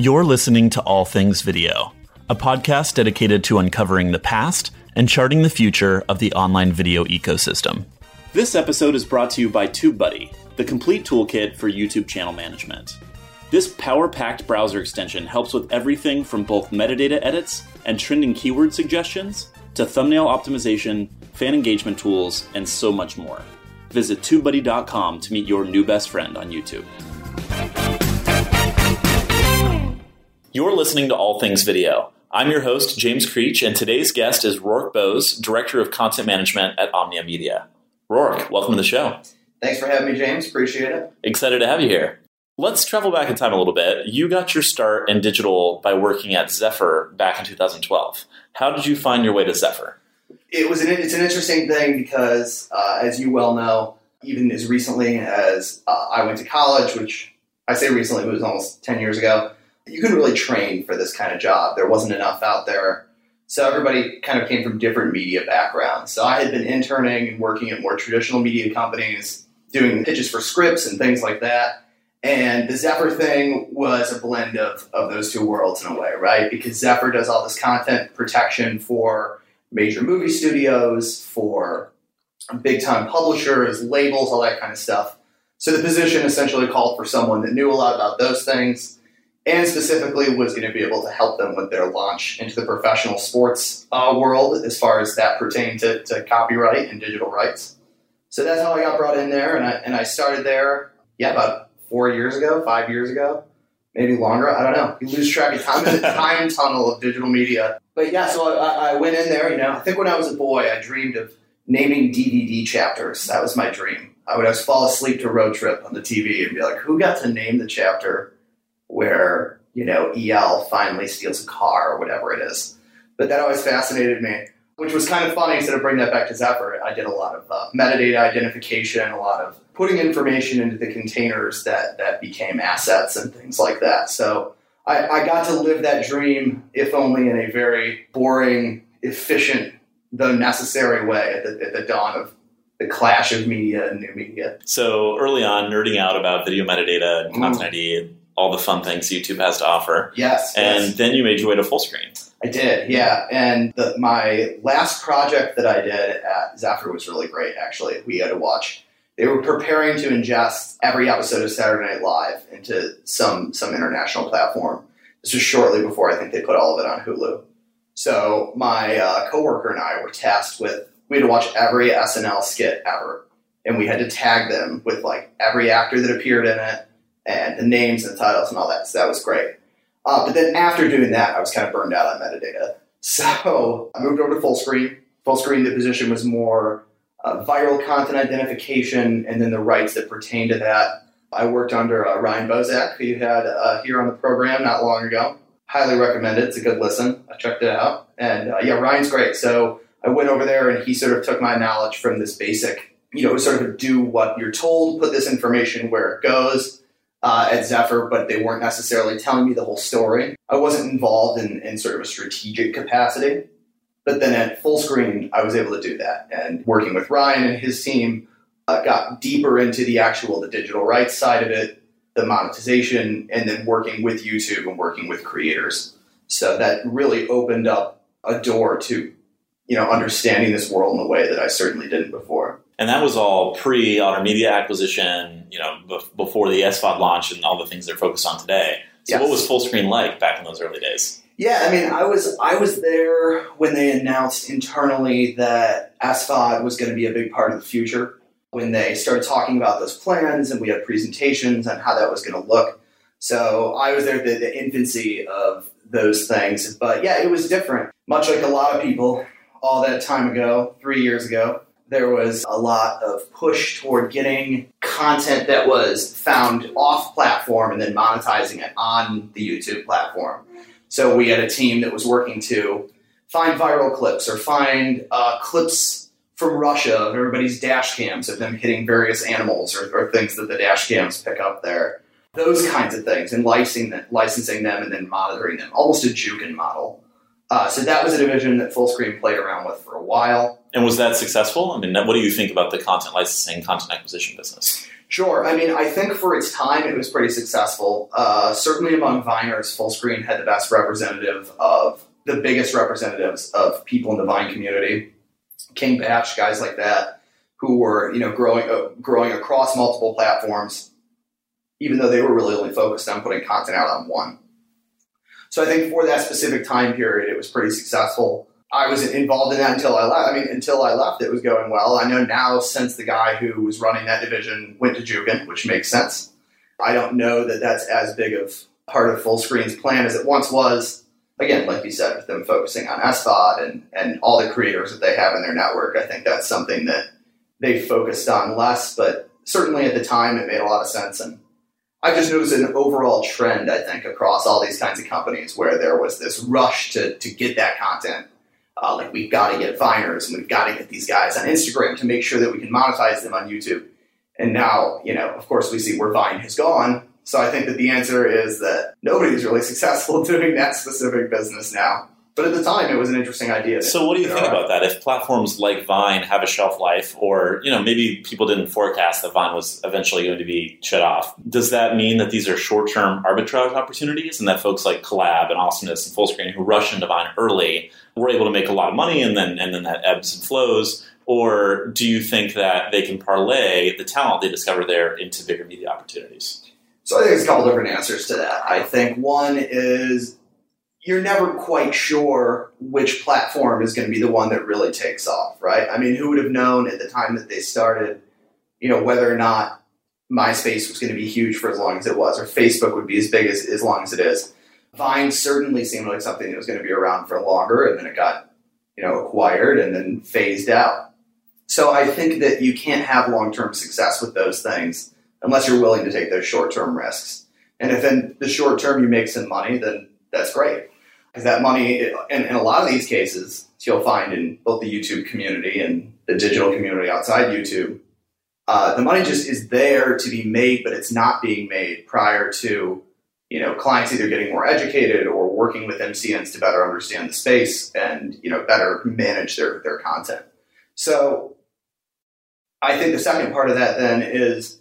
You're listening to All Things Video, a podcast dedicated to uncovering the past and charting the future of the online video ecosystem. This episode is brought to you by TubeBuddy, the complete toolkit for YouTube channel management. This power packed browser extension helps with everything from both metadata edits and trending keyword suggestions to thumbnail optimization, fan engagement tools, and so much more. Visit TubeBuddy.com to meet your new best friend on YouTube. You're listening to All Things Video. I'm your host, James Creech, and today's guest is Roark Bose, Director of Content Management at Omnia Media. Roark, welcome to the show. Thanks for having me, James. Appreciate it. Excited to have you here. Let's travel back in time a little bit. You got your start in digital by working at Zefr back in 2012. How did you find your way to Zefr? It was an, it's an interesting thing because, uh, as you well know, even as recently as uh, I went to college, which I say recently, it was almost 10 years ago, you couldn't really train for this kind of job. There wasn't enough out there. So everybody kind of came from different media backgrounds. So I had been interning and working at more traditional media companies, doing pitches for scripts and things like that. And the Zefr thing was a blend of, of those two worlds in a way, right? Because Zefr does all this content protection for major movie studios, for big time publishers, labels, all that kind of stuff. So the position essentially called for someone that knew a lot about those things and specifically was going to be able to help them with their launch into the professional sports uh, world as far as that pertained to, to, copyright and digital rights. So that's how I got brought in there, and I, and I started there, yeah, about four years ago, five years ago, maybe longer. I don't know. You lose track of time in the time tunnel of digital media. But yeah, so I, I went in there. You know, I think when I was a boy, I dreamed of naming DVD chapters. That was my dream. I would always fall asleep to Road Trip on the TV and be like, "Who got to name the chapter?" Where you know EL finally steals a car or whatever it is. But that always fascinated me, which was kind of funny. Instead of bringing that back to Zefr, I did a lot of uh, metadata identification, a lot of putting information into the containers that that became assets and things like that. So I, I got to live that dream, if only in a very boring, efficient, though necessary way at the, at the dawn of the clash of media and new media. So early on, nerding out about video metadata and content mm. ID all the fun things YouTube has to offer. Yes. And yes. then you made your way to Fullscreen. I did, yeah. And the, my last project that I did at Zefr was really great, actually. We had to watch. They were preparing to ingest every episode of Saturday Night Live into some some international platform. This was shortly before I think they put all of it on Hulu. So my uh, coworker and I were tasked with we had to watch every SNL skit ever, and we had to tag them with like every actor that appeared in it, and the names and titles and all that. So that was great. Uh, but then after doing that, I was kind of burned out on metadata. So I moved over to Fullscreen. Full screen, the position was more uh, viral content identification and then the rights that pertain to that. I worked under uh, Ryan Bozak, who you had uh, here on the program not long ago. Highly recommend it. It's a good listen. I checked it out. And uh, yeah, Ryan's great. So I went over there and he sort of took my knowledge from this basic, you know, sort of do what you're told, put this information where it goes uh, at Zefr, but they weren't necessarily telling me the whole story. I wasn't involved in, in sort of a strategic capacity. But then at Fullscreen, I was able to do that. And working with Ryan and his team, uh, got deeper into the actual the digital rights side of it, the monetization, and then working with YouTube and working with creators. So that really opened up a door to, you know, understanding this world in a way that I certainly didn't before and that was all pre Otter Media acquisition, you know, before the SVOD launch and all the things they're focused on today. So, yes. what was Fullscreen like back in those early days? Yeah, I mean, I was I was there when they announced internally that SVOD was going to be a big part of the future. When they started talking about those plans, and we had presentations on how that was going to look. So I was there at the, the infancy of those things. But yeah, it was different. Much like a lot of people all that time ago, three years ago, there was a lot of push toward getting content that was found off platform and then monetizing it on the YouTube platform. So we had a team that was working to find viral clips or find uh, clips from Russia of everybody's dash cams of them hitting various animals or, or, things that the dash cams pick up there. Those kinds of things and licensing them, licensing them and then monitoring them, almost a Jukin model. Uh, so that was a division that Fullscreen played around with for a while. And was that successful? I mean, what do you think about the content licensing, content acquisition business? Sure. I mean, I think for its time, it was pretty successful. Uh, certainly among Viners, Fullscreen had the best representative of the biggest representatives of people in the Vine community. King Bach, guys like that, who were you know growing uh, growing across multiple platforms, even though they were really only focused on putting content out on one. So I think for that specific time period, it was pretty successful. I was involved in that until I left. I mean, until I left, it was going well. I know now since the guy who was running that division went to Jukin, which makes sense. I don't know that that's as big of part of Fullscreen's plan as it once was. Again, like you said, with them focusing on SVOD and, and all the creators that they have in their network, I think that's something that they focused on less, but certainly at the time it made a lot of sense. And I just noticed an overall trend, I think, across all these kinds of companies where there was this rush to, to get that content uh, like we've got to get Viners and we've got to get these guys on Instagram to make sure that we can monetize them on YouTube. And now, you know, of course, we see where Vine has gone. So I think that the answer is that nobody's really successful doing that specific business now. But at the time, it was an interesting idea. So, what do you think about that? If platforms like Vine have a shelf life, or you know, maybe people didn't forecast that Vine was eventually going to be shut off, does that mean that these are short-term arbitrage opportunities, and that folks like Collab and Awesomeness and Fullscreen who rush into Vine early were able to make a lot of money, and then and then that ebbs and flows? Or do you think that they can parlay the talent they discover there into bigger media opportunities? So I think there's a couple different answers to that. I think one is you're never quite sure which platform is going to be the one that really takes off, right? I mean, who would have known at the time that they started, you know, whether or not MySpace was going to be huge for as long as it was, or Facebook would be as big as, as long as it is. Vine certainly seemed like something that was going to be around for longer, and then it got, you know, acquired and then phased out. So I think that you can't have long term success with those things unless you're willing to take those short term risks. And if in the short term you make some money, then that's great. Because that money, in, in a lot of these cases, you'll find in both the YouTube community and the digital community outside YouTube, uh, the money just is there to be made, but it's not being made prior to you know clients either getting more educated or working with MCNs to better understand the space and you know better manage their their content. So I think the second part of that then is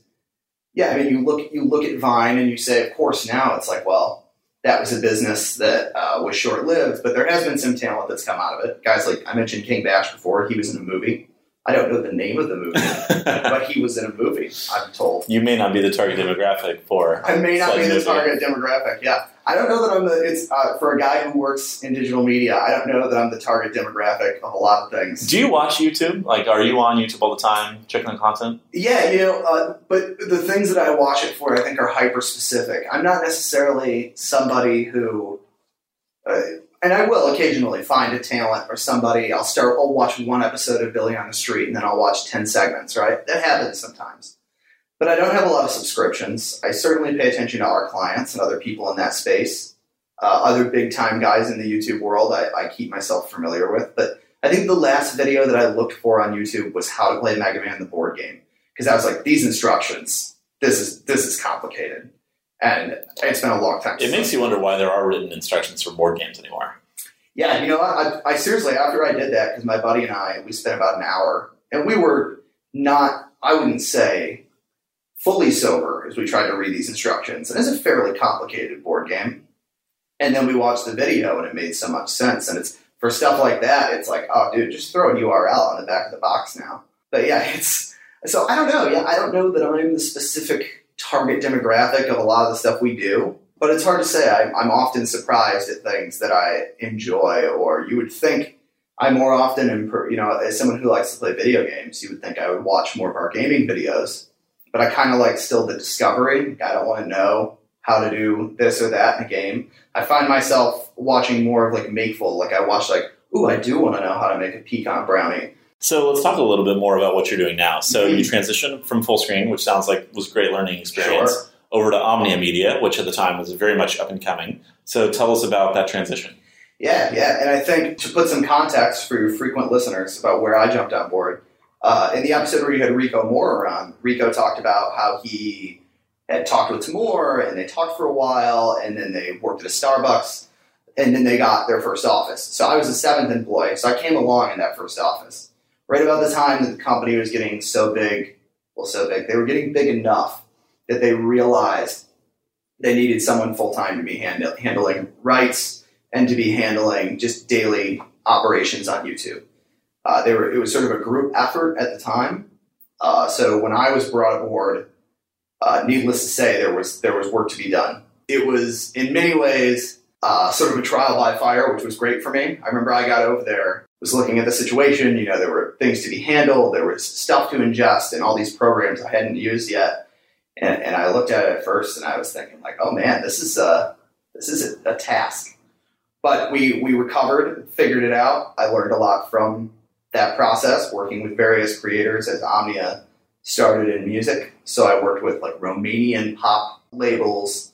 yeah, I mean you look you look at Vine and you say of course now it's like well that was a business that uh, was short lived, but there has been some talent that's come out of it. Guys like I mentioned King Bach before, he was in a movie. I don't know the name of the movie, but he was in a movie. I'm told. You may not be the target demographic for. I may not be the target demographic. Yeah, I don't know that I'm the. It's uh, for a guy who works in digital media. I don't know that I'm the target demographic of a lot of things. Do you watch YouTube? Like, are you on YouTube all the time, checking the content? Yeah, you know, uh, but the things that I watch it for, I think, are hyper specific. I'm not necessarily somebody who. Uh, and I will occasionally find a talent or somebody. I'll start. I'll watch one episode of Billy on the Street, and then I'll watch ten segments. Right, that happens sometimes. But I don't have a lot of subscriptions. I certainly pay attention to our clients and other people in that space, uh, other big time guys in the YouTube world. I, I keep myself familiar with. But I think the last video that I looked for on YouTube was how to play Mega Man the board game because I was like, these instructions. This is this is complicated and it's been a long time. It makes you wonder why there are written instructions for board games anymore. Yeah, you know, I, I seriously after I did that because my buddy and I we spent about an hour and we were not I wouldn't say fully sober as we tried to read these instructions and it's a fairly complicated board game. And then we watched the video and it made so much sense and it's for stuff like that it's like oh dude just throw a URL on the back of the box now. But yeah, it's so I don't know. Yeah, I don't know that I'm the specific target demographic of a lot of the stuff we do. But it's hard to say. I, I'm often surprised at things that I enjoy, or you would think I more often you know, as someone who likes to play video games, you would think I would watch more of our gaming videos. But I kind of like still the discovery. I don't want to know how to do this or that in a game. I find myself watching more of like Makeful. Like I watch like, ooh, I do want to know how to make a pecan brownie. So let's talk a little bit more about what you're doing now. So mm-hmm. you transitioned from Fullscreen, which sounds like was a great learning experience, sure. over to Omnia Media, which at the time was very much up and coming. So tell us about that transition. Yeah, yeah, and I think to put some context for your frequent listeners about where I jumped on board, uh, in the episode where you had Rico Moore around, Rico talked about how he had talked with Timur and they talked for a while, and then they worked at a Starbucks, and then they got their first office. So I was the seventh employee, so I came along in that first office right about the time that the company was getting so big, well, so big. They were getting big enough that they realized they needed someone full time to be hand- handling rights and to be handling just daily operations on YouTube. Uh, they were it was sort of a group effort at the time. Uh, so when I was brought aboard, uh, needless to say, there was there was work to be done. It was in many ways uh, sort of a trial by fire, which was great for me. I remember I got over there, was looking at the situation. You know, there were things to be handled, there was stuff to ingest, and all these programs I hadn't used yet. And, and I looked at it at first, and I was thinking, like, oh man, this is a this is a, a task. But we we recovered, figured it out. I learned a lot from that process, working with various creators as Omnia started in music. So I worked with like Romanian pop labels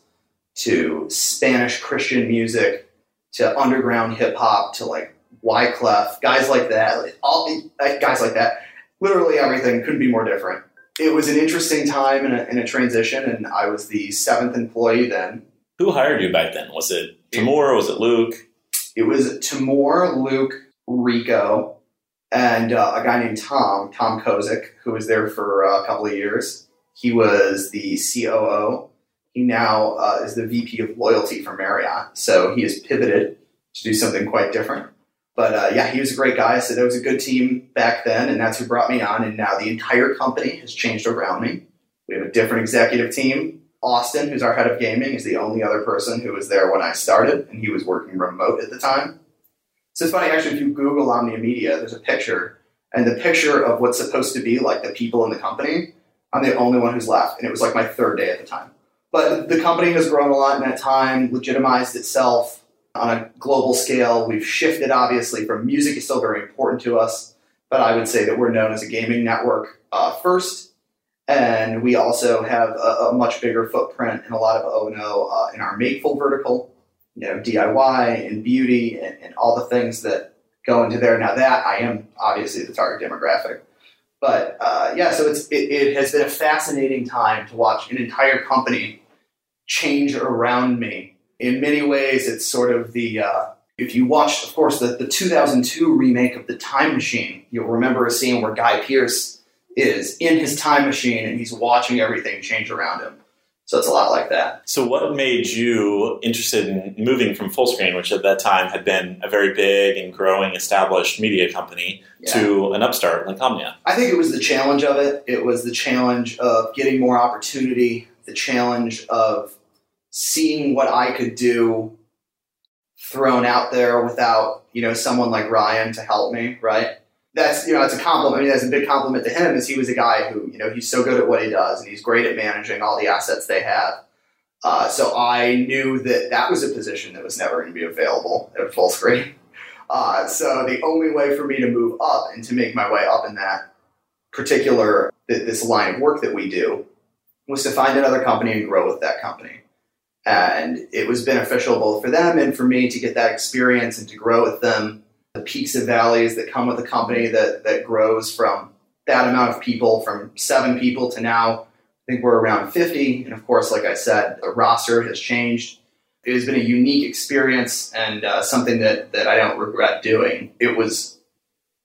to Spanish Christian music to underground hip hop to like Wyclef, guys like that, like all guys like that. Literally everything couldn't be more different. It was an interesting time in a, in a transition, and I was the seventh employee then. Who hired you back then? Was it Timur? Was it Luke? It was Timur, Luke, Rico, and uh, a guy named Tom, Tom Kozik, who was there for uh, a couple of years. He was the COO. He now uh, is the VP of loyalty for Marriott. So he has pivoted to do something quite different. But uh, yeah, he was a great guy. So there was a good team back then, and that's who brought me on. And now the entire company has changed around me. We have a different executive team. Austin, who's our head of gaming, is the only other person who was there when I started, and he was working remote at the time. So it's funny, actually, if you Google Omnia Media, there's a picture, and the picture of what's supposed to be like the people in the company, I'm the only one who's left, and it was like my third day at the time. But the company has grown a lot in that time, legitimized itself on a global scale. We've shifted, obviously, from music is still very important to us, but I would say that we're known as a gaming network uh, first. And we also have a, a, much bigger footprint in a lot of O&O uh, in our Makeful vertical, you know, DIY and beauty and, and all the things that go into there. Now that I am obviously the target demographic. But uh, yeah, so it's it, it, has been a fascinating time to watch an entire company change around me. In many ways, it's sort of the uh, if you watched, of course, the, the 2002 remake of The Time Machine, you'll remember a scene where Guy Pearce is in his time machine and he's watching everything change around him. So it's a lot like that. So, what made you interested in moving from Fullscreen, which at that time had been a very big and growing established media company, yeah. to an upstart like Omnia? I think it was the challenge of it. It was the challenge of getting more opportunity, the challenge of seeing what I could do thrown out there without, you know, someone like Ryan to help me, right? That's you know it's a compliment. I mean, that's a big compliment to him. Is he was a guy who you know he's so good at what he does, and he's great at managing all the assets they have. Uh, so I knew that that was a position that was never going to be available at Fullscreen. Uh, so the only way for me to move up and to make my way up in that particular this line of work that we do was to find another company and grow with that company. And it was beneficial both for them and for me to get that experience and to grow with them the peaks and valleys that come with a company that that grows from that amount of people, from seven people to now, I think we're around 50. And of course, like I said, the roster has changed. It has been a unique experience and uh, something that, that I don't regret doing. It was,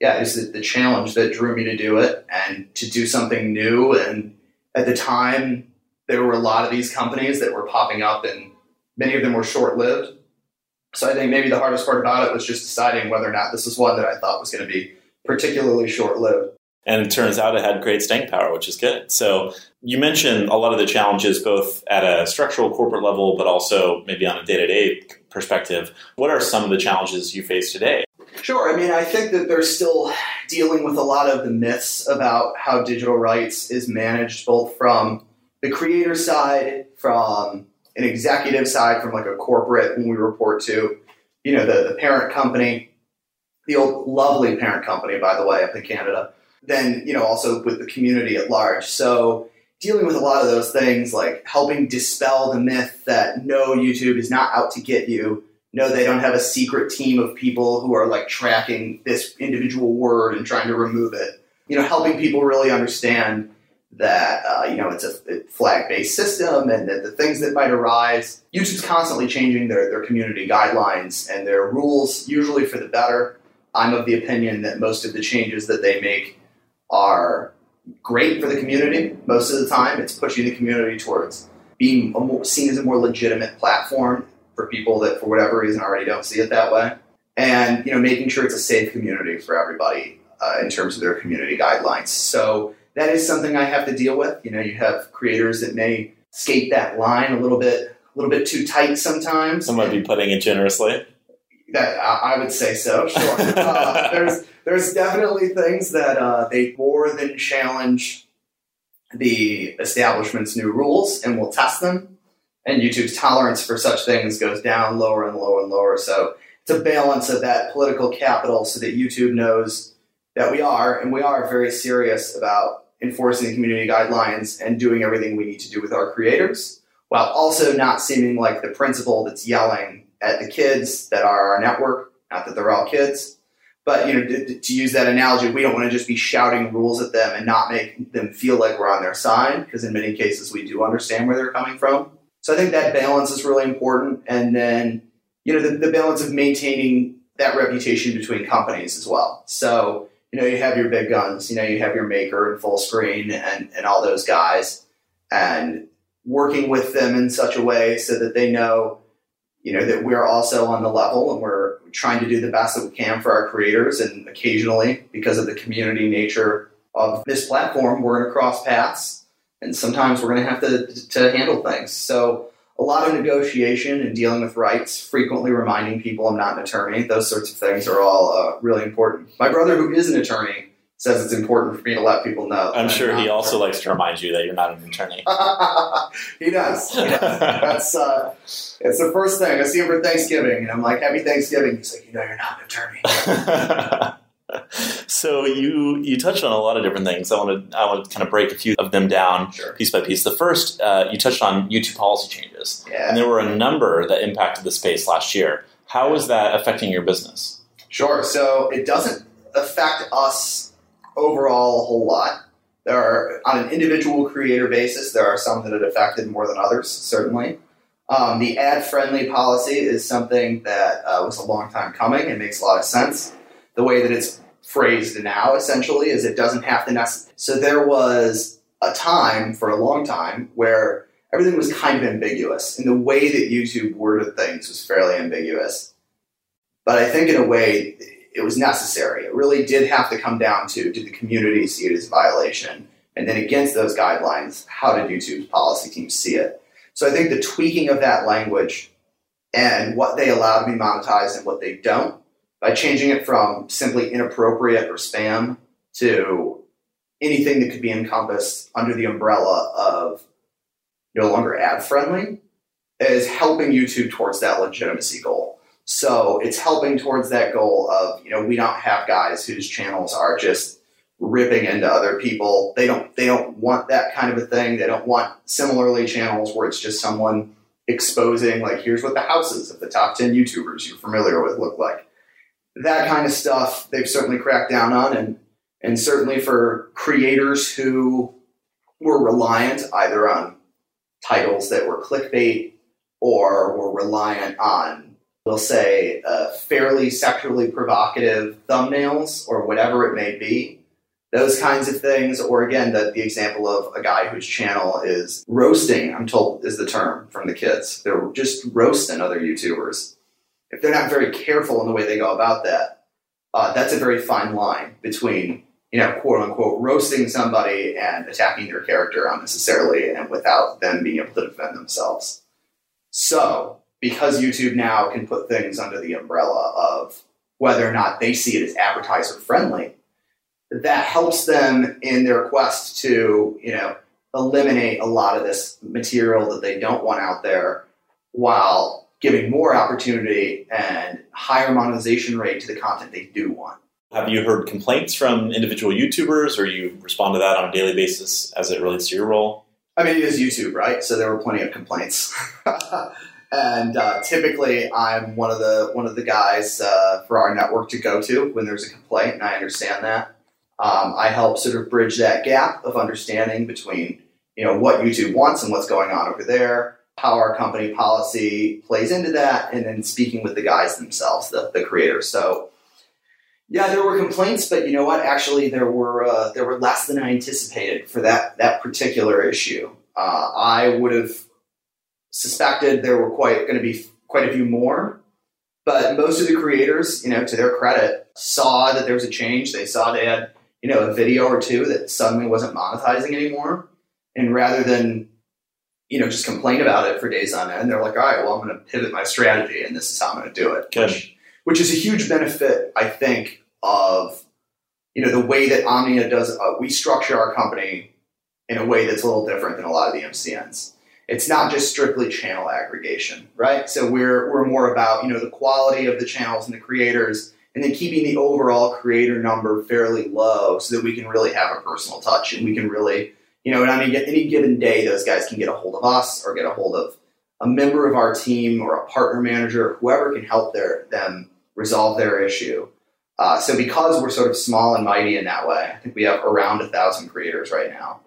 yeah, it's the, the challenge that drew me to do it and to do something new. And at the time, there were a lot of these companies that were popping up, and many of them were short lived so I think maybe the hardest part about it was just deciding whether or not this was one that I thought was going to be particularly short lived. And it turns out it had great staying power, which is good. So you mentioned a lot of the challenges, both at a structural corporate level, but also maybe on a day to day perspective. What are some of the challenges you face today? Sure. I mean, I think that they're still dealing with a lot of the myths about how digital rights is managed, both from the creator side, from an executive side from like a corporate when we report to, you know, the, the parent company, the old lovely parent company, by the way, up in Canada, then, you know, also with the community at large. So dealing with a lot of those things, like helping dispel the myth that no, YouTube is not out to get you. No, they don't have a secret team of people who are like tracking this individual word and trying to remove it. You know, helping people really understand that uh, you know it's a flag based system and that the things that might arise. YouTube's constantly changing their, their community guidelines and their rules, usually for the better. I'm of the opinion that most of the changes that they make are great for the community. Most of the time, it's pushing the community towards being more, seen as a more legitimate platform for people that, for whatever reason, already don't see it that way. And you know, making sure it's a safe community for everybody uh, in terms of their community guidelines. So that is something I have to deal with. You know, you have creators that may skate that line a little bit, a little bit too tight sometimes. Some might be putting it generously. That I, I would say so. Sure. uh, there's there's definitely things that uh, they more than challenge the establishment's new rules, and will test them. And YouTube's tolerance for such things goes down lower and lower and lower. So it's a balance of that political capital, so that YouTube knows that we are, and we are very serious about enforcing community guidelines and doing everything we need to do with our creators, while also not seeming like the principal that's yelling at the kids that are our network. Not that they're all kids, but you know, to, to use that analogy, we don't want to just be shouting rules at them and not make them feel like we're on their side, because in many cases we do understand where they're coming from. So I think that balance is really important, and then you know the, the balance of maintaining that reputation between companies as well. So you know, you have your big guns, you know, you have your maker and Fullscreen and, and all those guys and working with them in such a way so that they know, you know, that we're also on the level and we're trying to do the best that we can for our creators. And occasionally, because of the community nature of this platform, we're going to cross paths and sometimes we're going to have to, to handle things. So a lot of negotiation and dealing with rights, frequently reminding people I'm not an attorney. Those sorts of things are all uh, really important. My brother, who is an attorney, says it's important for me to let people know. I'm sure he also likes to remind you that you're not an attorney. he does. He does. That's uh, it's the first thing I see him for Thanksgiving, and I'm like, "Happy Thanksgiving." He's like, "You know, you're not an attorney." so you you touched on a lot of different things. I want to I want to kind of break a few of them down sure. piece by piece. The first, uh, you touched on YouTube policy changes, yeah. and there were a number that impacted the space last year. How is that affecting your business? Sure. So it doesn't affect us overall a whole lot. There are on an individual creator basis, there are some that it affected more than others. Certainly. Um, the ad friendly policy is something that uh, was a long time coming and makes a lot of sense the way that it's phrased now, essentially, is it doesn't have to. So there was a time for a long time where everything was kind of ambiguous, and the way that YouTube worded things was fairly ambiguous. But I think, in a way, it was necessary. It really did have to come down to did the community see it as a violation? And then against those guidelines, how did YouTube's policy team see it? So I think the tweaking of that language and what they allow to be monetized and what they don't by changing it from simply inappropriate or spam to anything that could be encompassed under the umbrella of no longer ad friendly is helping YouTube towards that legitimacy goal. So it's helping towards that goal of, you know, we don't have guys whose channels are just ripping into other people. They don't they don't want that kind of a thing. They don't want similarly channels where it's just someone exposing like here's what the houses of the top 10 YouTubers you're familiar with look like that kind of stuff they've certainly cracked down on. And and certainly for creators who were reliant either on titles that were clickbait or were reliant on we'll say uh, fairly sexually provocative thumbnails or whatever it may be those kinds of things. Or again the, the example of a guy whose channel is roasting i'm told is the term from the kids. They're just roasting other youtubers if they're not very careful in the way they go about that, uh, that's a very fine line between you know quote unquote roasting somebody and attacking their character unnecessarily and without them being able to defend themselves. So because YouTube now can put things under the umbrella of whether or not they see it as advertiser friendly, that helps them in their quest to you know eliminate a lot of this material that they don't want out there while giving more opportunity and higher monetization rate to the content they do want. Have you heard complaints from individual YouTubers or you respond to that on a daily basis as it relates to your role? I mean, it is YouTube, right? So there were plenty of complaints. and uh, typically, I'm one of the one of the guys uh, for our network to go to when there's a complaint, and I understand that. Um, I help sort of bridge that gap of understanding between you know what YouTube wants and what's going on over there, how our company policy plays into that, and then speaking with the guys themselves, the, the creators. So, Yeah, there were complaints, but you know what? Actually, there were uh, there were less than I anticipated for that that particular issue. Uh, I would have suspected there were quite going to be quite a few more, but most of the creators, you know, to their credit, saw that there was a change. They saw they had you know a video or two that suddenly wasn't monetizing anymore, and rather than you know just complain about it for days on end, they're like, all right, well, I'm going to pivot my strategy, and this is how I'm going to do it. Good. Which, which is a huge benefit, I think, of you know the way that Omnia does. Uh, we structure our company in a way that's a little different than a lot of the MCNs. It's not just strictly channel aggregation, right? So we're we're more about you know the quality of the channels and the creators, and then keeping the overall creator number fairly low, so that we can really have a personal touch and we can really you know, and on any, any given day, those guys can get a hold of us or get a hold of a member of our team or a partner manager, whoever can help their them resolve their issue. Uh, so because we're sort of small and mighty in that way, I think we have around a thousand creators right now,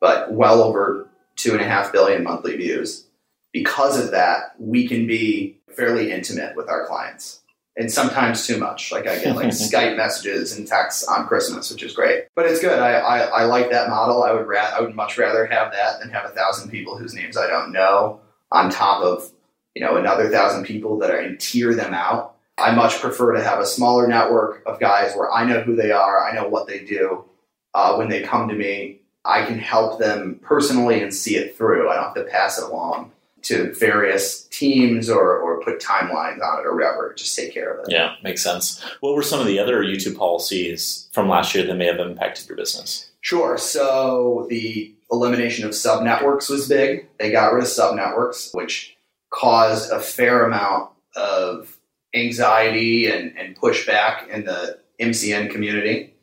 but well over two and a half billion monthly views. Because of that, we can be fairly intimate with our clients. And sometimes too much. Like I get like Skype messages and texts on Christmas, which is great. But it's good. I, I, I like that model. I would ra- I would much rather have that than have a thousand people whose names I don't know on top of you know another thousand people that are and tier them out. I much prefer to have a smaller network of guys where I know who they are, I know what they do. Uh, when they come to me, I can help them personally and see it through. I don't have to pass it along to various teams or, or put timelines on it or whatever. Just take care of it. Yeah, makes sense. What were some of the other YouTube policies from last year that may have impacted your business? Sure. So the elimination of sub networks was big. They got rid of sub networks, which caused a fair amount of anxiety and, and pushback in the MCN community.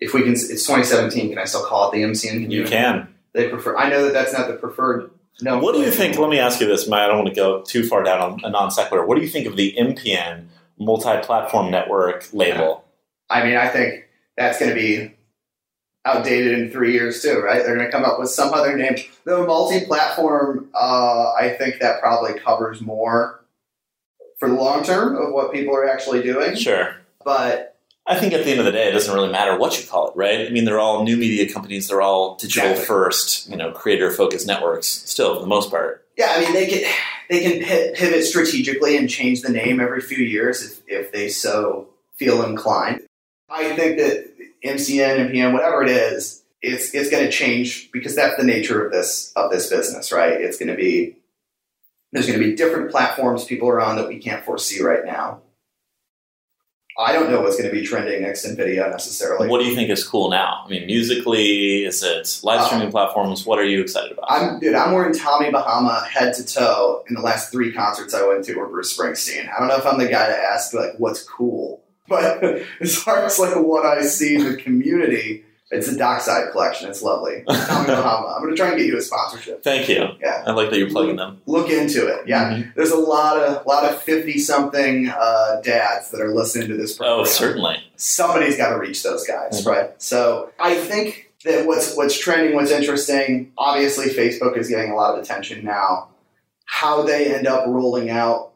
If we can, it's 2017. Can I still call it the MCN community? You can. They prefer. I know that that's not the preferred. No. What do you think? Let me ask you this. I don't want to go too far down on a non sequitur. What do you think of the MPN multi-platform network label? I mean, I think that's going to be outdated in three years too, right? They're going to come up with some other name. The multi-platform, uh, I think that probably covers more for the long term of what people are actually doing. Sure. But I think at the end of the day, it doesn't really matter what you call it, right? I mean, they're all new media companies. They're all digital Exactly. first, you know, creator focused networks. Still, for the most part. yeah, I mean, they can they can pivot strategically and change the name every few years if, if they so feel inclined. I think that MCN, MPN, whatever it is, it's it's going to change because that's the nature of this of this business, right? It's going to be there's going to be different platforms people are on that we can't foresee right now. I don't know what's going to be trending next in video necessarily. what do you think is cool now? I mean, musically, is it live uh, streaming platforms? What are you excited about? I'm dude. I'm wearing Tommy Bahama head to toe in the last three concerts I went to were Bruce Springsteen. I don't know if I'm the guy to ask like what's cool, but as far as like what I see in the community, it's a Dockside collection. It's lovely. I'm gonna try and get you a sponsorship. Thank you. Yeah, I like that you're plugging them. look into it. Yeah, Mhm. there's a lot of lot of fifty something uh, dads that are listening to this program Oh, certainly. somebody's got to reach those guys, Mhm. right? So I think that what's what's trending, what's interesting, obviously Facebook is getting a lot of attention now. How they end up rolling out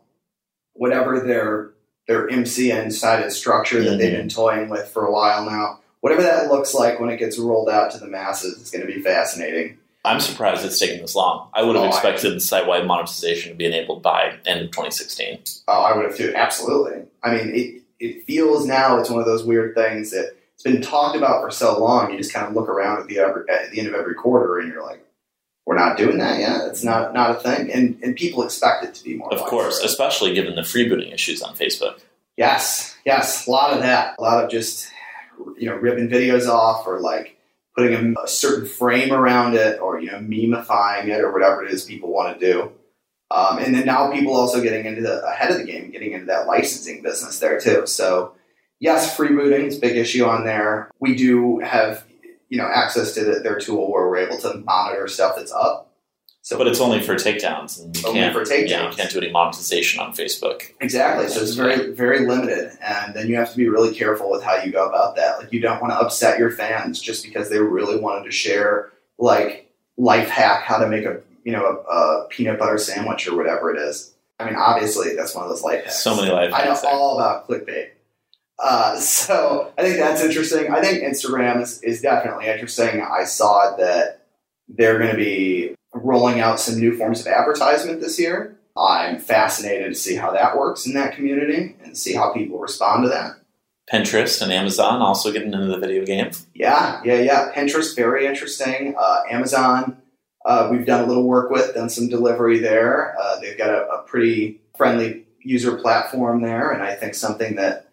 whatever their their MCN sided structure that they've been toying with for a while now, whatever that looks like when it gets rolled out to the masses, it's going to be fascinating. I'm surprised it's taken this long. I would have Oh, expected site wide monetization to be enabled by end of 2016. Oh, I would have too. Absolutely. I mean, it it feels now it's one of those weird things that it's been talked about for so long. You just kind of look around at the every, at the end of every quarter, and you're like, "We're not doing that yet. It's not not a thing." And and people expect it to be more. Of course, especially given the freebooting issues on Facebook. Yes, yes, a lot of that. A lot of just you know ripping videos off or like putting a, a certain frame around it or you know memifying it or whatever it is people want to do. Um, and then now people also getting into the ahead of the game, getting into that licensing business there too. So yes, freebooting is a big issue on there. We do have you know access to the, their tool where we're able to monitor stuff that's up. So But it's only for takedowns, and you Only can't, for takedowns. Yeah, you can't do any monetization on Facebook. Exactly. So it's very, very limited. And then you have to be really careful with how you go about that. Like, you don't want to upset your fans just because they really wanted to share, like, life hack how to make a, you know, a, a peanut butter sandwich or whatever it is. I mean, obviously, that's one of those life hacks. So many life hacks. I know hacks all about clickbait. Uh, so I think that's interesting. I think Instagram is, is definitely interesting. I saw that they're going to be rolling out some new forms of advertisement this year. I'm fascinated to see how that works in that community and see how people respond to that. Pinterest and Amazon also getting into the video game. Yeah, yeah, yeah. Pinterest, very interesting. Uh, Amazon, uh, we've done a little work with, done some delivery there. Uh, they've got a, a, pretty friendly user platform there, and I think something that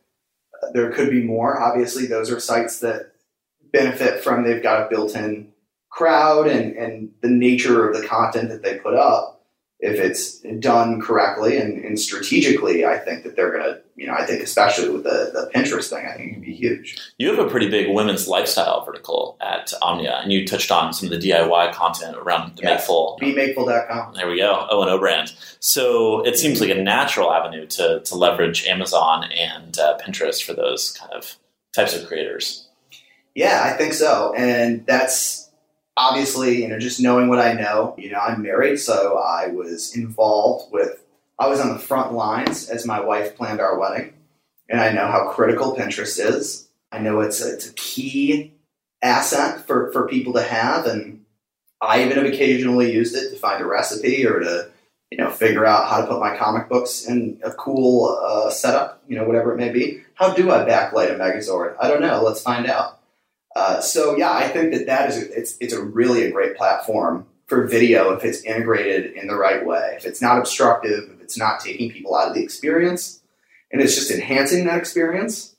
uh, there could be more. Obviously, those are sites that benefit from they've got a built-in crowd and, and the nature of the content that they put up if it's done correctly and, and strategically, I think that they're going to, you know, I think especially with the, the Pinterest thing, I think it can be huge. You have a pretty big women's lifestyle vertical at Omnia, and you touched on some of the DIY content around the yes. Makeful. BeMakeful.com. There we go, O and O brand. So it seems like a natural avenue to, to leverage Amazon and uh, Pinterest for those kind of types of creators. Yeah, I think so. And that's obviously, you know, just knowing what I know, you know, I'm married, so I was involved with, I was on the front lines as my wife planned our wedding. And I know how critical Pinterest is. I know it's a, it's a key asset for, for people to have. And I even have occasionally used it to find a recipe or to, you know, figure out how to put my comic books in a cool uh, setup, you know, whatever it may be. How do I backlight a Megazord? I don't know. Let's find out. Uh, so yeah, I think that that is a, it's it's a really a great platform for video if it's integrated in the right way. If it's not obstructive, if it's not taking people out of the experience, and it's just enhancing that experience,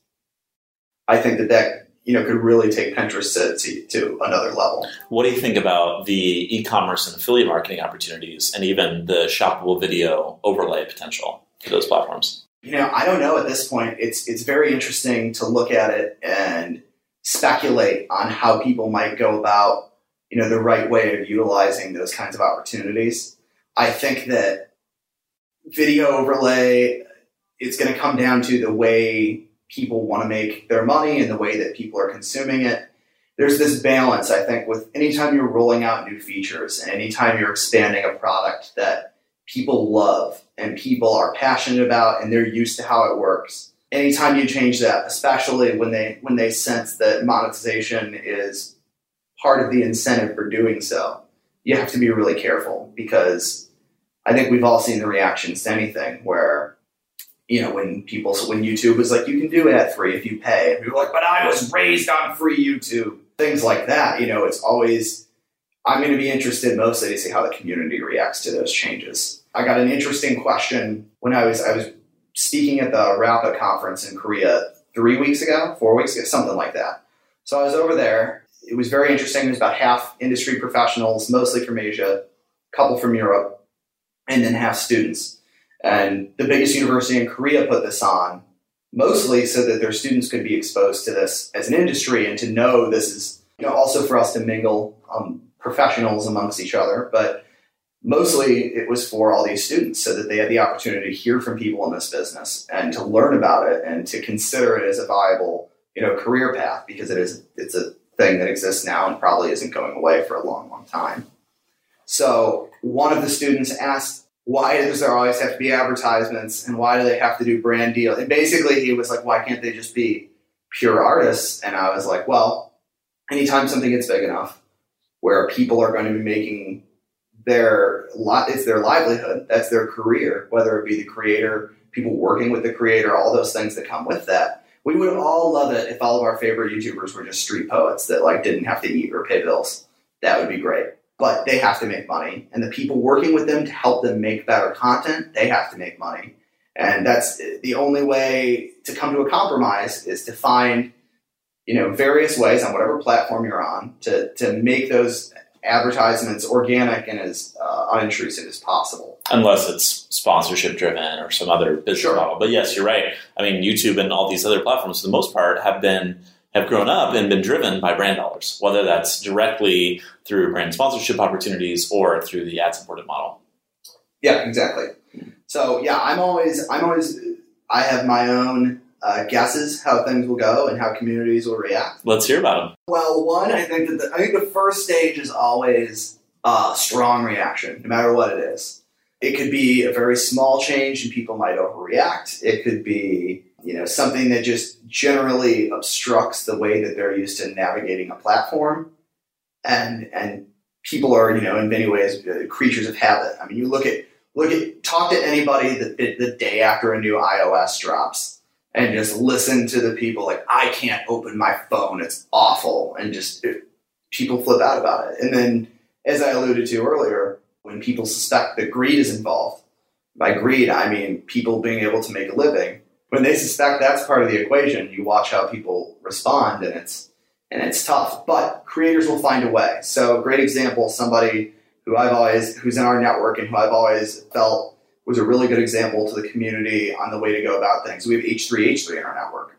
I think that that you know could really take Pinterest to, to, to another level. What do you think about the e-commerce and affiliate marketing opportunities, and even the shoppable video overlay potential for those platforms? You know, I don't know at this point. It's it's very interesting to look at it and speculate on how people might go about you know the right way of utilizing those kinds of opportunities. I think that video overlay it's going to come down to the way people want to make their money and the way that people are consuming it. There's this balance, I think, with anytime you're rolling out new features and anytime you're expanding a product that people love and people are passionate about and they're used to how it works anytime you change that, especially when they when they sense that monetization is part of the incentive for doing so, you have to be really careful because I think we've all seen the reactions to anything where you know when people when YouTube was like you can do ad free if you pay, and people are like, but I was raised on free YouTube, things like that. You know, it's always I'm going to be interested mostly to see how the community reacts to those changes. I got an interesting question when I was I was speaking at the RAPA conference in Korea three weeks ago, four weeks ago, something like that. So I was over there. It was very interesting. It was about half industry professionals, mostly from Asia, a couple from Europe, and then half students. And the biggest university in Korea put this on mostly so that their students could be exposed to this as an industry and to know this is you know also for us to mingle um, professionals amongst each other, but mostly it was for all these students so that they had the opportunity to hear from people in this business and to learn about it and to consider it as a viable you know career path because it is it's a thing that exists now and probably isn't going away for a long long time. So one of the students asked why does there always have to be advertisements and why do they have to do brand deals? And basically he was like why can't they just be pure artists? And i was like well anytime something gets big enough where people are going to be making their it's their livelihood. That's their career, whether it be the creator, people working with the creator, all those things that come with that. We would all love it if all of our favorite YouTubers were just street poets that like didn't have to eat or pay bills. That would be great. But they have to make money, and the people working with them to help them make better content, they have to make money. And that's the only way to come to a compromise is to find, you know, various ways on whatever platform you're on to to make those advertisements organic and as uh, unintrusive as possible. Unless it's sponsorship driven or some other business sure. model. But yes, you're right. I mean, YouTube and all these other platforms, for the most part, have been have grown up and been driven by brand dollars, whether that's directly through brand sponsorship opportunities or through the ad supported model. Yeah, exactly. So yeah, I'm always I'm always I have my own uh, guesses how things will go and how communities will react. Let's hear about them. Well, one, I think that the, I think the first stage is always a strong reaction, no matter what it is. It could be a very small change and people might overreact. It could be you know, something that just generally obstructs the way that they're used to navigating a platform. And, and people are, you know, in many ways, uh, creatures of habit. I mean, you look at, look at, talk to anybody the, the day after a new iOS drops and just listen to the people like, I can't open my phone. It's awful. And just it, people flip out about it. And then, as I alluded to earlier, when people suspect that greed is involved, by greed, I mean people being able to make a living. When they suspect that's part of the equation, you watch how people respond, and it's and it's tough. But creators will find a way. So, great example: somebody who I've always who's in our network and who I've always felt was a really good example to the community on the way to go about things. We have H3H3 in our network,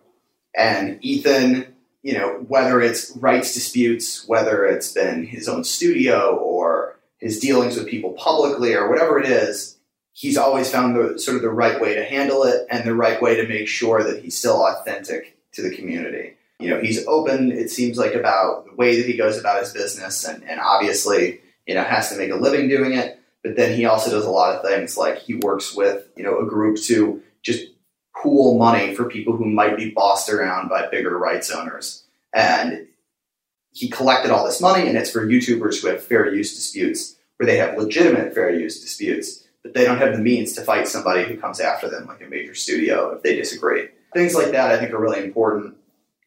and Ethan. You know, whether it's rights disputes, whether it's been his own studio or his dealings with people publicly or whatever it is, he's always found the sort of the right way to handle it and the right way to make sure that he's still authentic to the community. You know, he's open, it seems like, about the way that he goes about his business and, and obviously, you know, has to make a living doing it. But then he also does a lot of things like he works with, you know, a group to just pool money for people who might be bossed around by bigger rights owners. And he collected all this money and it's for YouTubers who have fair use disputes, where they have legitimate fair use disputes but they don't have the means to fight somebody who comes after them, like a major studio, if they disagree. Things like that, I think, are really important.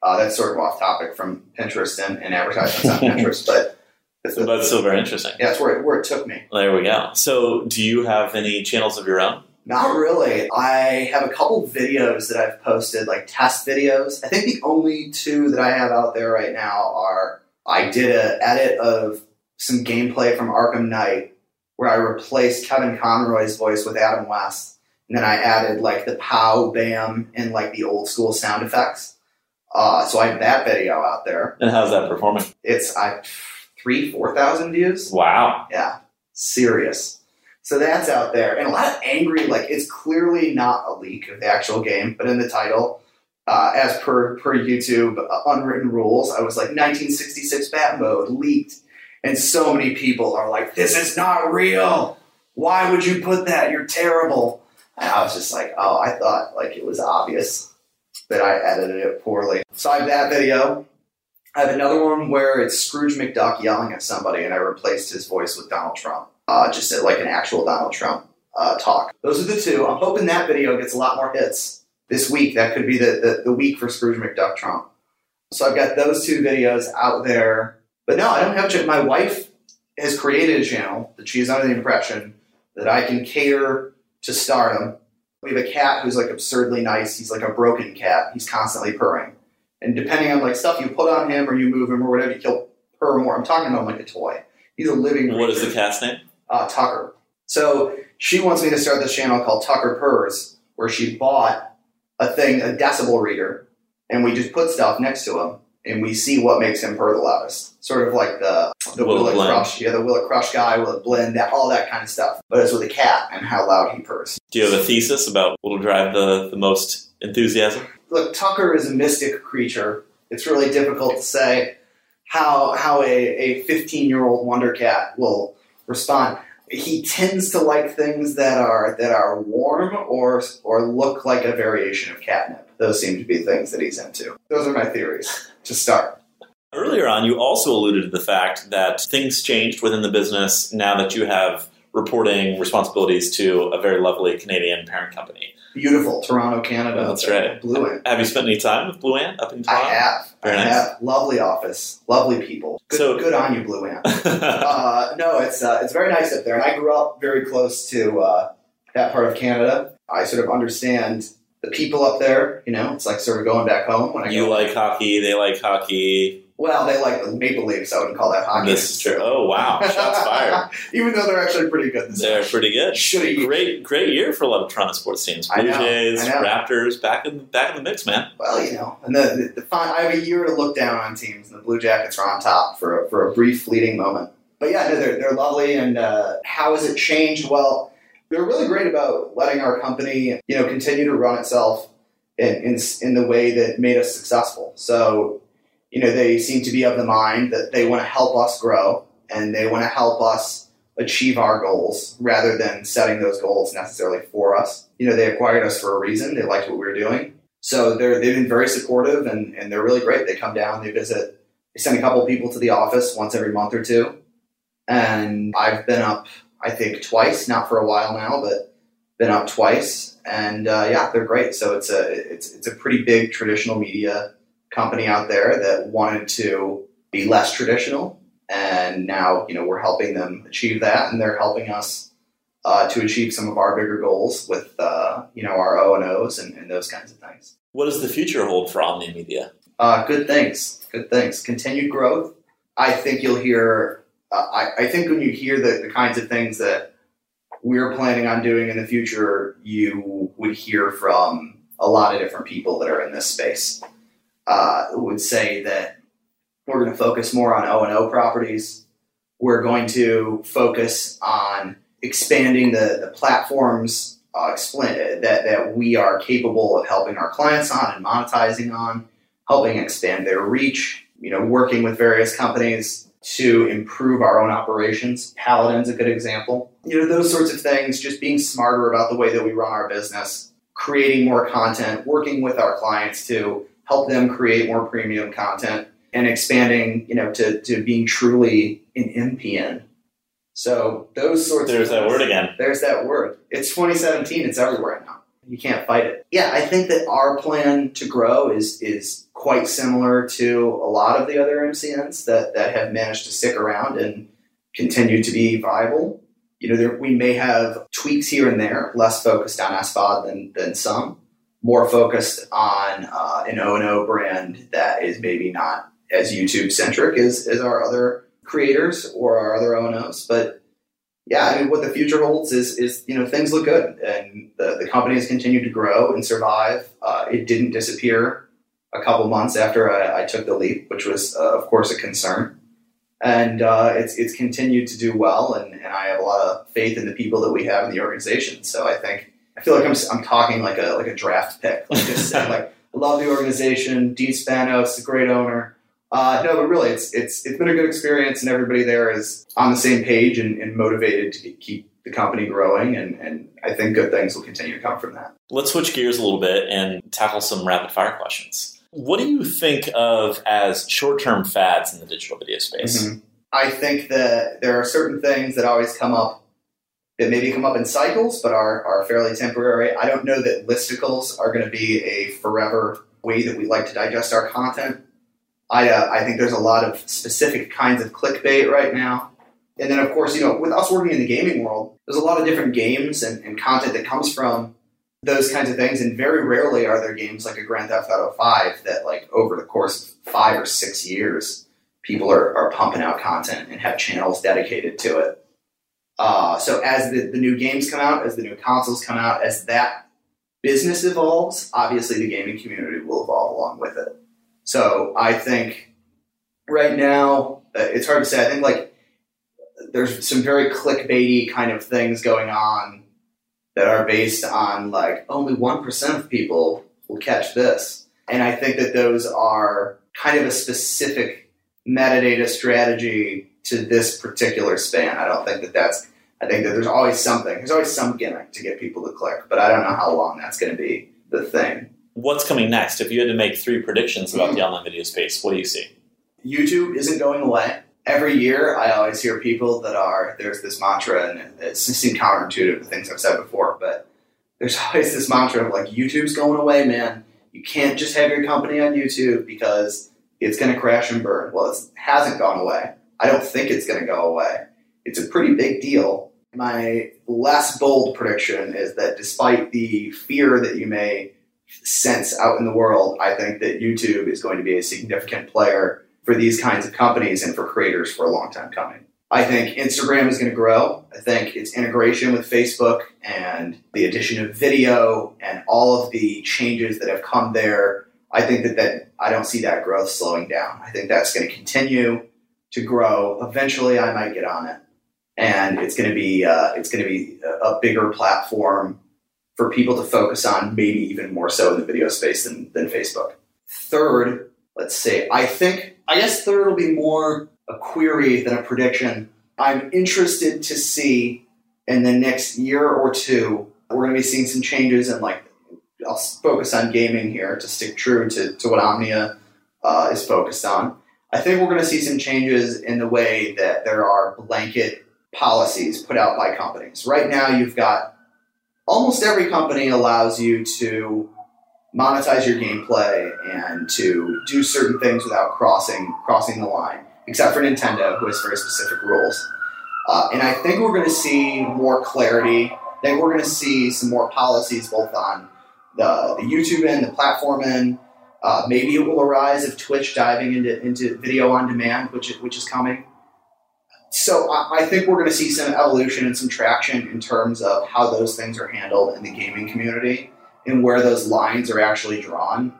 Uh, that's sort of off topic from Pinterest and, and advertisements on Pinterest, but so that's still very interesting. Yeah, that's where it, where it took me. There we go. So, do you have any channels of your own? Not really. I have a couple videos that I've posted, like test videos. I think the only two that I have out there right now are I did an edit of some gameplay from Arkham Knight where I replaced Kevin Conroy's voice with Adam West. And then I added like the pow, bam, and like the old school sound effects. Uh, so I have that video out there. And how's that performing? It's I three, four thousand views. Wow. Yeah. Serious. So that's out there. And a lot of angry, like it's clearly not a leak of the actual game, but in the title, uh, as per per YouTube uh, unwritten rules, I was like 1966 bat mode leaked and so many people are like, this is not real. Why would you put that? You're terrible. And I was just like, oh, I thought like it was obvious that I edited it poorly. So I have that video. I have another one where it's Scrooge McDuck yelling at somebody, and I replaced his voice with Donald Trump, uh, just like an actual Donald Trump uh, talk. Those are the two. I'm hoping that video gets a lot more hits this week. That could be the, the, the week for Scrooge McDuck Trump. So I've got those two videos out there but no, I don't have to. My wife has created a channel that she's under the impression that I can cater to stardom. We have a cat who's like absurdly nice. He's like a broken cat. He's constantly purring. And depending on like stuff you put on him or you move him or whatever, he'll purr more. I'm talking about him like a toy. He's a living. Creature. What is the cat's name? Uh, Tucker. So she wants me to start this channel called Tucker Purrs, where she bought a thing, a decibel reader, and we just put stuff next to him and we see what makes him purr the loudest. Sort of like the the will, it crush, yeah, the will it crush guy, will it blend, that all that kind of stuff. But it's with a cat and how loud he purrs. Do you have a thesis about what'll drive the, the most enthusiasm? Look, Tucker is a mystic creature. It's really difficult to say how how a, a 15 year old wonder cat will respond. He tends to like things that are that are warm or or look like a variation of catnip. Those seem to be things that he's into. Those are my theories to start. Earlier on, you also alluded to the fact that things changed within the business now that you have reporting responsibilities to a very lovely Canadian parent company. Beautiful, Toronto, Canada. That's right. Blue Ant. Have you spent any time with Blue Ant up in Toronto? I have. Very I nice. have. Lovely office, lovely people. Good, So- good on you, Blue Ant. uh, no, it's uh, it's very nice up there, and I grew up very close to uh, that part of Canada. I sort of understand the people up there. You know, it's like sort of going back home when I you like hockey, they like hockey. Well, they like the Maple Leafs. I wouldn't call that hockey. This is true. Oh, wow. Shots fired. Even though they're actually pretty good. This They're pretty good. Great, great year for a lot of Toronto sports teams. Blue Jays. Raptors, back in back in the mix, man. Well, you know, and the, the, the fine, I have a year to look down on teams, and the Blue Jackets are on top for a, for a brief, fleeting moment. But yeah, they're, they're lovely. And uh, how has it changed? Well, they're really great about letting our company, you know, continue to run itself in, in, in the way that made us successful. So, you know, they seem to be of the mind that they want to help us grow and they want to help us achieve our goals rather than setting those goals necessarily for us. You know, they acquired us for a reason. They liked what we were doing. So they're they've been very supportive and, and they're really great. They come down, they visit, they send a couple people to the office once every month or two. And I've been up, I think, twice, not for a while now, but been up twice. And uh, yeah, they're great. So it's a it's it's a pretty big traditional media company out there that wanted to be less traditional, and now you know we're helping them achieve that, and they're helping us uh, to achieve some of our bigger goals with uh, you know our O and O's and, those kinds of things. What does the future hold for Omnia Media? Uh, good things, good things. Continued growth. I think you'll hear. Uh, I, I think when you hear the, the kinds of things that we're planning on doing in the future, you would hear from a lot of different people that are in this space. Uh, would say that we're going to focus more on O and O properties. We're going to focus on expanding the, the platforms uh, explain, that, that we are capable of helping our clients on and monetizing on, helping expand their reach, you know, working with various companies to improve our own operations. Paladin's a good example. You know, those sorts of things, just being smarter about the way that we run our business, creating more content, working with our clients to help them create more premium content and expanding, you know, to, to being truly an MPN so those sorts There's of that word again. There's that word. It's 2017. It's everywhere now. You can't fight it. Yeah, I think that our plan to grow is is quite similar to a lot of the other MCNs that that have managed to stick around and continue to be viable. You know, there, we may have tweaks here and there, less focused on SVOD than than some, more focused on uh, an O and O brand that is maybe not as YouTube centric as as our other creators or our other ONOs. But yeah, I mean, what the future holds is, is you know, things look good and the, the company has continued to grow and survive. Uh, it didn't disappear a couple months after I, I took the leap, which was, uh, of course, a concern. And uh, it's, it's continued to do well, and, and I have a lot of faith in the people that we have in the organization. So I think I feel like I'm, I'm talking like a like a draft pick. Like, just, like I love the organization. Dean Spanos, a great owner. Uh, no, but really, it's it's it's been a good experience, and everybody there is on the same page and, and motivated to keep the company growing, and, and I think good things will continue to come from that. Let's switch gears a little bit and tackle some rapid fire questions. What do you think of as short term fads in the digital video space? Mm-hmm. I think that there are certain things that always come up that maybe come up in cycles, but are, are fairly temporary. I don't know that listicles are going to be a forever way that we like to digest our content. I, uh, I think there's a lot of specific kinds of clickbait right now. And then, of course, you know, with us working in the gaming world, there's a lot of different games and, and content that comes from those kinds of things. And very rarely are there games like a Grand Theft Auto 5 that, like, over the course of five or six years, people are, are pumping out content and have channels dedicated to it. Uh, so as the, the new games come out, as the new consoles come out, as that business evolves, obviously the gaming community will evolve along with it. So I think right now uh, it's hard to say. I think like there's some very clickbaity kind of things going on that are based on like only one percent of people will catch this, and I think that those are kind of a specific metadata strategy to this particular span. I don't think that that's. I think that there's always something. There's always some gimmick to get people to click, but I don't know how long that's going to be the thing what's coming next? If you had to make three predictions about mm the online video space, what do you see? YouTube isn't going away. Every year, I always hear people that are there's this mantra, and it seems counterintuitive to things I've said before, but there's always this mantra of like YouTube's going away, man. You can't just have your company on YouTube because it's going to crash and burn. Well, it hasn't gone away. I don't think it's going to go away. It's a pretty big deal. My less bold prediction is that despite the fear that you may sense out in the world, I think that YouTube is going to be a significant player for these kinds of companies and for creators for a long time coming. I think Instagram is going to grow. I think its integration with Facebook and the addition of video and all of the changes that have come there, I think that, that I don't see that growth slowing down. I think that's going to continue to grow. Eventually, I might get on it, and it's going to be uh, it's going to be a, bigger platform for people to focus on, maybe even more so in the video space than, than Facebook. Third, let's see, I think, I guess third will be more a query than a prediction. I'm interested to see in the next year or two, we're going to be seeing some changes in like I'll focus on gaming here to stick true to, to what Omnia uh, is focused on. I think we're going to see some changes in the way that there are blanket policies put out by companies. Right now, you've got almost every company allows you to monetize your gameplay and to do certain things without crossing crossing the line, except for Nintendo, who has very specific rules. Uh, and I think we're going to see more clarity. I think we're going to see some more policies both on the, the YouTube end, the platform end. Uh, maybe it will arise if Twitch diving into, into video on demand, which which is coming. So I, I think we're going to see some evolution and some traction in terms of how those things are handled in the gaming community and where those lines are actually drawn,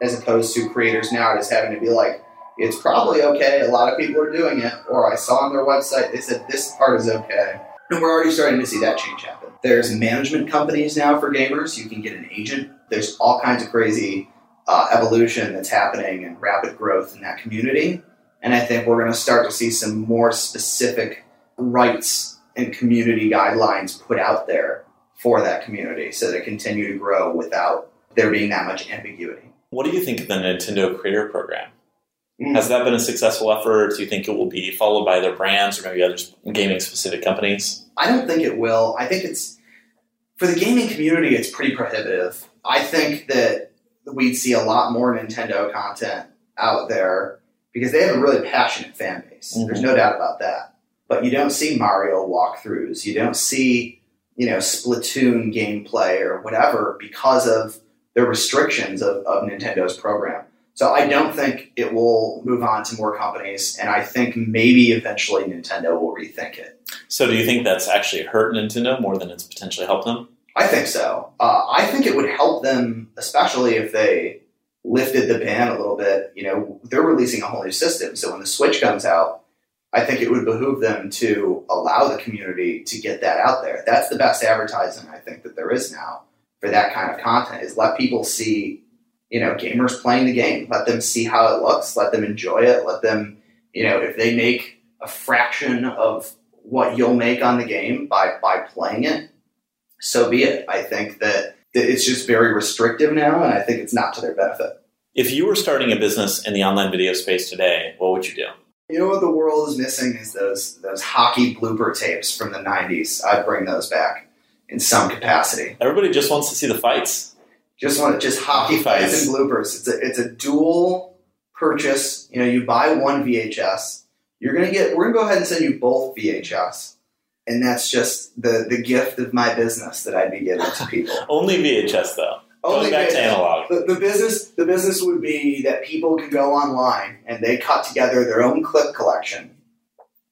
as opposed to creators now just having to be like, it's probably okay. A lot of people are doing it, or I saw on their website they said this part is okay. And we're already starting to see that change happen. There's management companies now for gamers. You can get an agent. There's all kinds of crazy uh, evolution that's happening and rapid growth in that community. And I think we're going to start to see some more specific rights and community guidelines put out there for that community so they continue to grow without there being that much ambiguity. What do you think of the Nintendo Creator Program? Mm. Has that been a successful effort? Do you think it will be followed by other brands or maybe other gaming specific companies? I don't think it will. I think it's for the gaming community, it's pretty prohibitive. I think that we'd see a lot more Nintendo content out there because they have a really passionate fan base. Mm-hmm. There's no doubt about that. But you don't see Mario walkthroughs. You don't see, you know, Splatoon gameplay or whatever because of the restrictions of, of Nintendo's program. So I don't think it will move on to more companies, and I think maybe eventually Nintendo will rethink it. So do you think that's actually hurt Nintendo more than it's potentially helped them? I think so. Uh, I think it would help them, especially if they lifted the ban a little bit. You know, they're releasing a whole new system, so when the Switch comes out, I think it would behoove them to allow the community to get that out there. That's the best advertising I think that there is now for that kind of content is let people see you know, gamers playing the game. Let them see how it looks. Let them enjoy it. Let them, you know, if they make a fraction of what you'll make on the game by by playing it, so be it. I think that, that it's just very restrictive now, and I think it's not to their benefit. If you were starting a business in the online video space today, what would you do? You know what the world is missing is those those hockey blooper tapes from the '90s. I'd bring those back in some capacity. Everybody just wants to see the fights. Just want to just hockey fights and bloopers. It's a it's a dual purchase. You know, you buy one VHS. You're gonna get. We're gonna go ahead and send you both VHS, and that's just the the gift of my business that I'd be giving to people. Only VHS though. Only Going back VHS. to analog. The, the business the business would be that people can go online and they cut together their own clip collection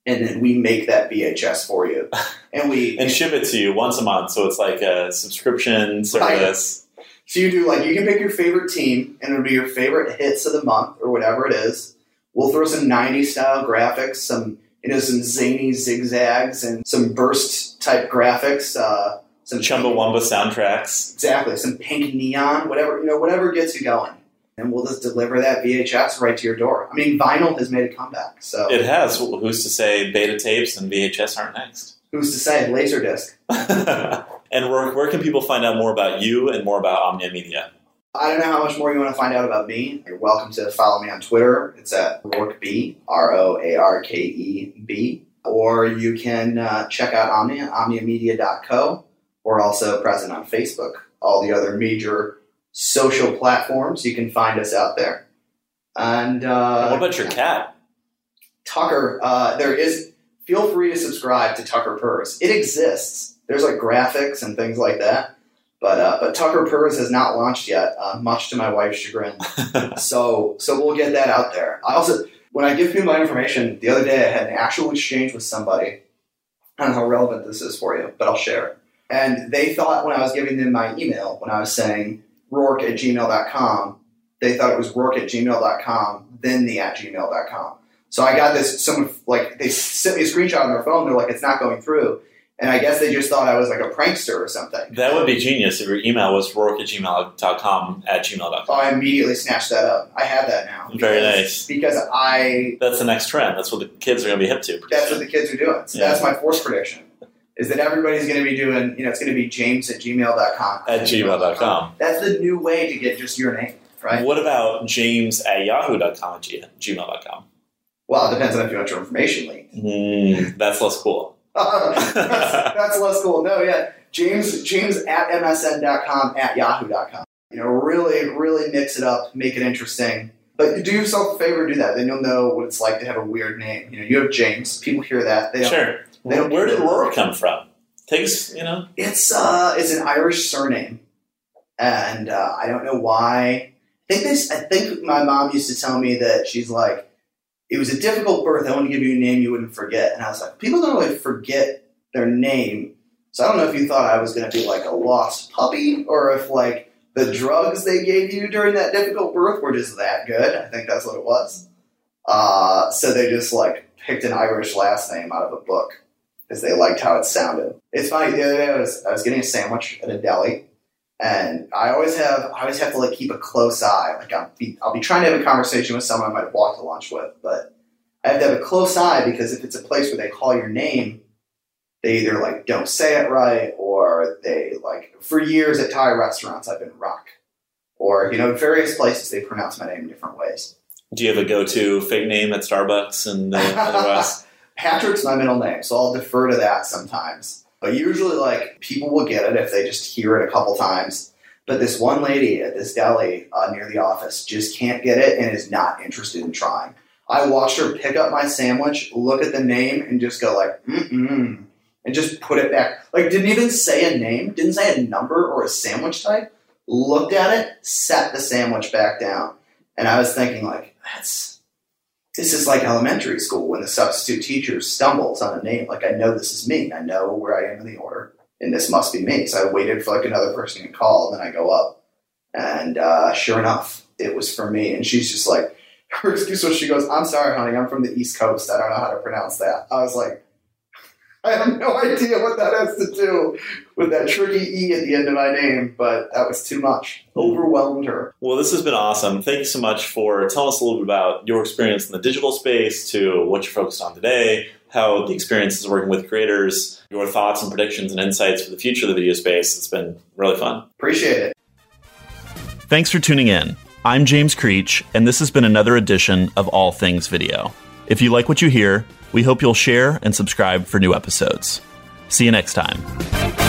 and then we make that VHS for you, and we and ship it to you once a month. So it's like a subscription service. So you do like you can pick your favorite team, and it'll be your favorite hits of the month or whatever it is. We'll throw some '90s style graphics, some you know some zany zigzags, and some burst type graphics. Uh, some Chumbawamba soundtracks. Exactly, some pink neon, whatever you know, whatever gets you going, and we'll just deliver that VHS right to your door. I mean, vinyl has made a comeback, so it has. Who's to say beta tapes and VHS aren't next? Who's to say Laserdisc? And where, where can people find out more about you and more about Omnia Media? I don't know how much more you want to find out about me. You're welcome to follow me on Twitter. It's at RoarkeB, R O A R K E B. Or you can uh, check out Omnia, omniamedia.co. We're also present on Facebook, all the other major social platforms. You can find us out there. And uh, what about your cat? Tucker, uh, there is. Feel free to subscribe to Tucker Purrs. It exists there's like graphics and things like that. But uh, but Tucker Purrs has not launched yet, uh, much to my wife's chagrin. so so we'll get that out there. I also when I give people my information, the other day I had an actual exchange with somebody. I don't know how relevant this is for you, but I'll share it. And they thought when I was giving them my email, when I was saying roarke at gmail.com, they thought it was roarke at gmail.com, then the at gmail.com. So I got this, someone, like, they sent me a screenshot on their phone. They're like, it's not going through. And I guess they just thought I was like a prankster or something. That would be genius if your email was roarke at gmail.com at gmail.com. Oh, I immediately snatched that up. I have that now. Because, Very nice. Because I. That's the next trend. That's what the kids are going to be hip to. That's what the kids are doing. So yeah. that's my force prediction. is that everybody's going to be doing, you know, it's going to be james at gmail.com. At gmail.com. That's the new way to get just your name, right? What about james at yahoo.com at gmail.com? Well, it depends on if you want your information leaked. Mm, that's less cool. That's, that's less cool. No, yeah. James James at msn.com at yahoo.com. You know, really, really mix it up, make it interesting. But do yourself a favor, do that. Then you'll know what it's like to have a weird name. You know, you have James. People hear that. They Sure. they don't Where did. Roar come from? Takes, you know, It's uh, it's an Irish surname, and uh, I don't know why. I think this. I think my mom used to tell me that she's like, it was a difficult birth. I want to give you a name you wouldn't forget, and I was like, people don't really forget their name, so I don't know if you thought I was going to be like a lost puppy, or if like the drugs they gave you during that difficult birth were just that good. I think that's what it was. Uh, so they just like picked an Irish last name out of a book because they liked how it sounded. It's funny. The other day, I was I was getting a sandwich at a deli, and I always have I always have to like keep a close eye. Like I'll be I'll be trying to have a conversation with someone I might have walked to lunch with, but I have to have a close eye because if it's a place where they call your name, they either like don't say it right or they like for years at Thai restaurants I've been rock. Or, you know, various places they pronounce my name in different ways. do you have a go to fake name at Starbucks and the otherwise? Patrick's my middle name, so I'll defer to that sometimes. But usually, like, people will get it if they just hear it a couple times. But this one lady at this deli uh, near the office just can't get it and is not interested in trying. I watched her pick up my sandwich, look at the name, and just go like, mm-mm, and just put it back. Like, didn't even say a name, didn't say a number or a sandwich type. Looked at it, set the sandwich back down. And I was thinking, like, that's this is like elementary school when the substitute teacher stumbles on a name. Like, I know this is me. I know where I am in the order, and this must be me. So I waited for like another person to call, and then I go up, and uh, sure enough, it was for me. And she's just like, her excuse was, she goes, "I'm sorry, honey. I'm from the East Coast. I don't know how to pronounce that." I was like. I have no idea what that has to do with that tricky E at the end of my name, but that was too much. Overwhelmed her. Well, this has been awesome. Thank you so much for telling us a little bit about your experience in the digital space to what you're focused on today, how the experience is working with creators, your thoughts and predictions and insights for the future of the video space. It's been really fun. Appreciate it. Thanks for tuning in. I'm James Creech, and this has been another edition of All Things Video. If you like what you hear, we hope you'll share and subscribe for new episodes. See you next time.